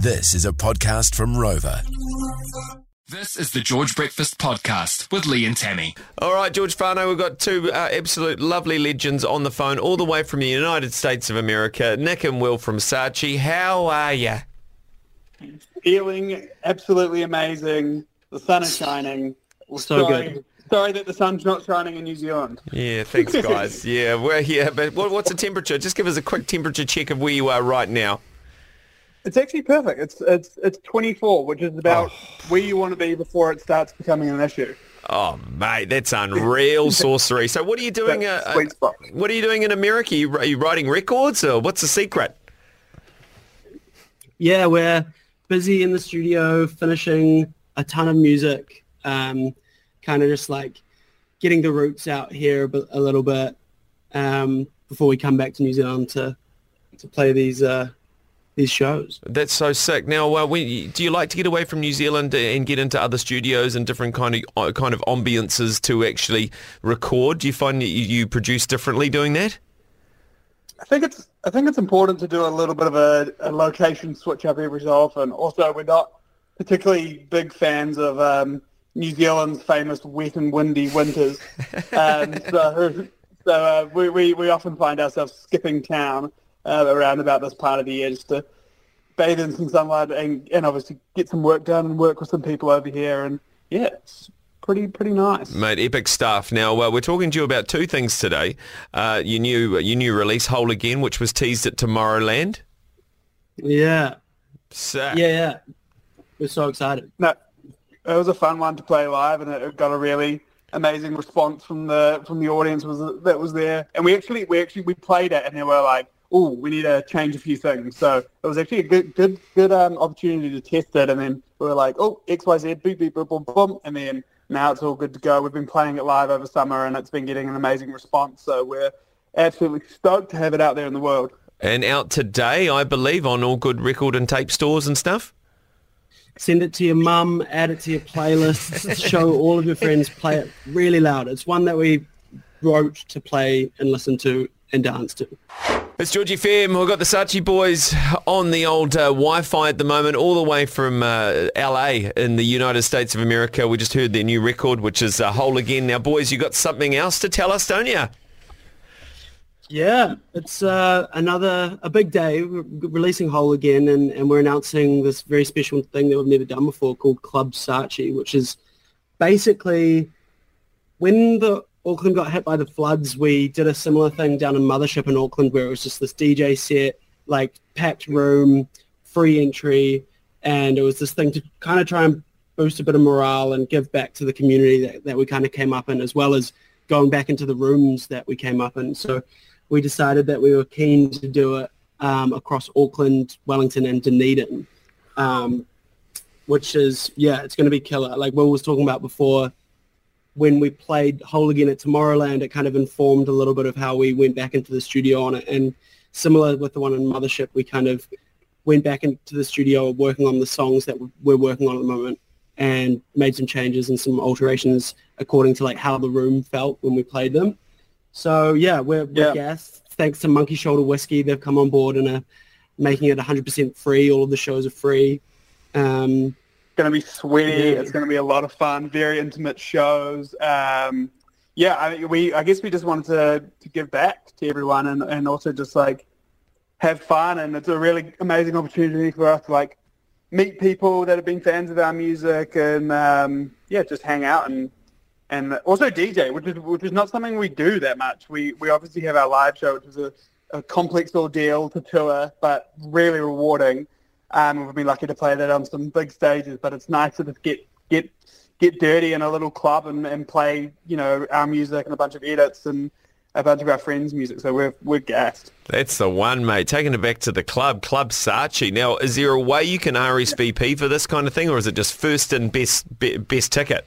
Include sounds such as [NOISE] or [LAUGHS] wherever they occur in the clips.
This is a podcast from Rover. This is the George Breakfast Podcast with Lee and Tammy. All right, George Whānau, we've got two uh, absolute lovely legends on the phone all the way from the United States of America. Nick and Will from Sachi. How are you? Feeling absolutely amazing. The sun is shining. So sorry, good. Sorry that the sun's not shining in New Zealand. Yeah, thanks, guys. [LAUGHS] yeah, we're here. But what, what's the temperature? Just give us a quick temperature check of where you are right now. It's actually perfect. It's it's it's 24, which is about where you want to be before it starts becoming an issue. Oh, mate, that's unreal [LAUGHS] sorcery. So what are you doing? That's Uh, sweet spot. what are you doing in America? You, are you writing records or what's the secret? Yeah, we're busy in the studio finishing a ton of music, um, kind of just like getting the roots out here a, a little bit um, before we come back to New Zealand to to play these uh, these shows. That's so sick. Now, uh, when, do you like to get away from New Zealand and get into other studios and different kind of uh, kind of ambiances to actually record? Do you find that you, you produce differently doing that? I think it's I think it's important to do a little bit of a, a location switch up every so often. Also, we're not particularly big fans of um, New Zealand's famous wet and windy winters, [LAUGHS] um, so [LAUGHS] so uh, we, we we often find ourselves skipping town uh, around about this part of the year just to bathe in some sunlight and, and obviously get some work done and work with some people over here. And yeah, it's pretty pretty nice. Mate, epic stuff. Now, uh, we're talking to you about two things today. Uh, your new your new release, Whole Again, which was teased at Tomorrowland. Yeah, Sick. yeah, yeah. We're so excited. No, it was a fun one to play live, and it got a really amazing response from the from the audience was that was there. And we actually we actually we played it, and they were like, "Oh, we need to change a few things." So it was actually a good good good um, opportunity to test it. And then we were like, "Oh, X Y Z, beep beep boom boom boom," and then now it's all good to go. We've been playing it live over summer, and it's been getting an amazing response. So we're absolutely stoked to have it out there in the world. And out today, I believe, on all good record and tape stores and stuff. Send it to your mum, add it to your playlist, show all of your friends, play it really loud. It's one that we wrote to play and listen to and dance to. It's Georgie FM. We've got the Sachi boys on the old uh, Wi-Fi at the moment, all the way from uh, LA in the United States of America. We just heard their new record, which is uh, Whole Again. Now, boys, you got something else to tell us, don't you? Yeah, it's uh, another a big day. We're releasing Whole again, and, and we're announcing this very special thing that we've never done before called Club Sachi, which is basically when the Auckland got hit by the floods, we did a similar thing down in Mothership in Auckland, where it was just this DJ set, like packed room, free entry, and it was this thing to kind of try and boost a bit of morale and give back to the community that, that we kind of came up in, as well as going back into the rooms that we came up in. So we decided that we were keen to do it um, across Auckland, Wellington, and Dunedin, um, which is yeah, it's going to be killer. Like Will was talking about before, when we played Whole Again at Tomorrowland, it kind of informed a little bit of how we went back into the studio on it. And similar with the one in Mothership, we kind of went back into the studio working on the songs that we're working on at the moment and made some changes and some alterations according to like how the room felt when we played them. So yeah, we're, we're Yeah. gassed. Thanks to Monkey Shoulder Whiskey, they've come on board and are making it 100% free. All of the shows are free. Um, going to be sweaty. Yeah. It's going to be a lot of fun. Very intimate shows. Um, yeah, I, we I guess we just wanted to, to give back to everyone and, and also just like have fun. And it's a really amazing opportunity for us to like meet people that have been fans of our music and um, yeah, just hang out and and also DJ, which is which is not something we do that much. We we obviously have our live show, which is a, a complex ordeal to tour, but really rewarding. Um, we've been lucky to play that on some big stages, but it's nice to just get get get dirty in a little club and, and play, you know, our music and a bunch of edits and a bunch of our friends' music. So we're we're gassed. That's the one, mate. Taking it back to the club, Club Sachi. Now, is there a way you can RSVP for this kind of thing, or is it just first and best be, best ticket?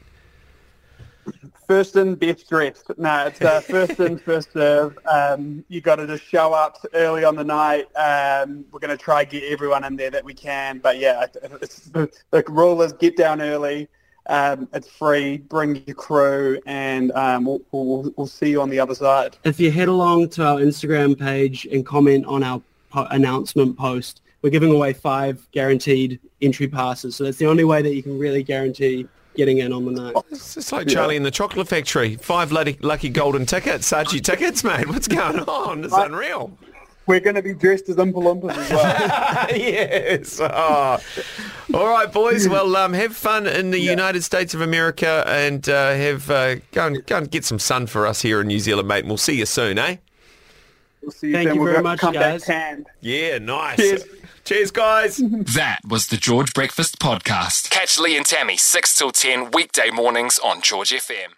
First in, best dressed. No, it's uh, first in, first serve. Um, you got to just show up early on the night. Um, we're going to try get everyone in there that we can. But yeah, the, the rule is get down early. Um, it's free. Bring your crew, and um, we'll, we'll, we'll see you on the other side. if you head along to our Instagram page and comment on our po- announcement post, we're giving away five guaranteed entry passes. So that's the only way that you can really guarantee getting in on the night. It's just like Charlie in the Chocolate Factory. Five lucky, lucky golden tickets, Sachi [LAUGHS] tickets, mate. What's going on? It's unreal. We're going to be dressed as Oompa Loompas as well. [LAUGHS] yes. Oh. All right, boys. [LAUGHS] Well, um, have fun in the United States of America and uh, have uh, go and go and get some sun for us here in New Zealand, mate. And we'll see you soon, eh? We'll see you Thank soon. you We're very much, guys. Yeah, nice. Cheers. Cheers, guys. [LAUGHS] That was the George Breakfast Podcast. Catch Lee and Tammy 6 till 10 weekday mornings on George FM.